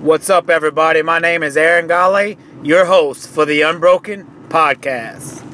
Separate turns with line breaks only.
What's up, everybody? My name is Aaron Gale, your host for the Unbroken Podcast.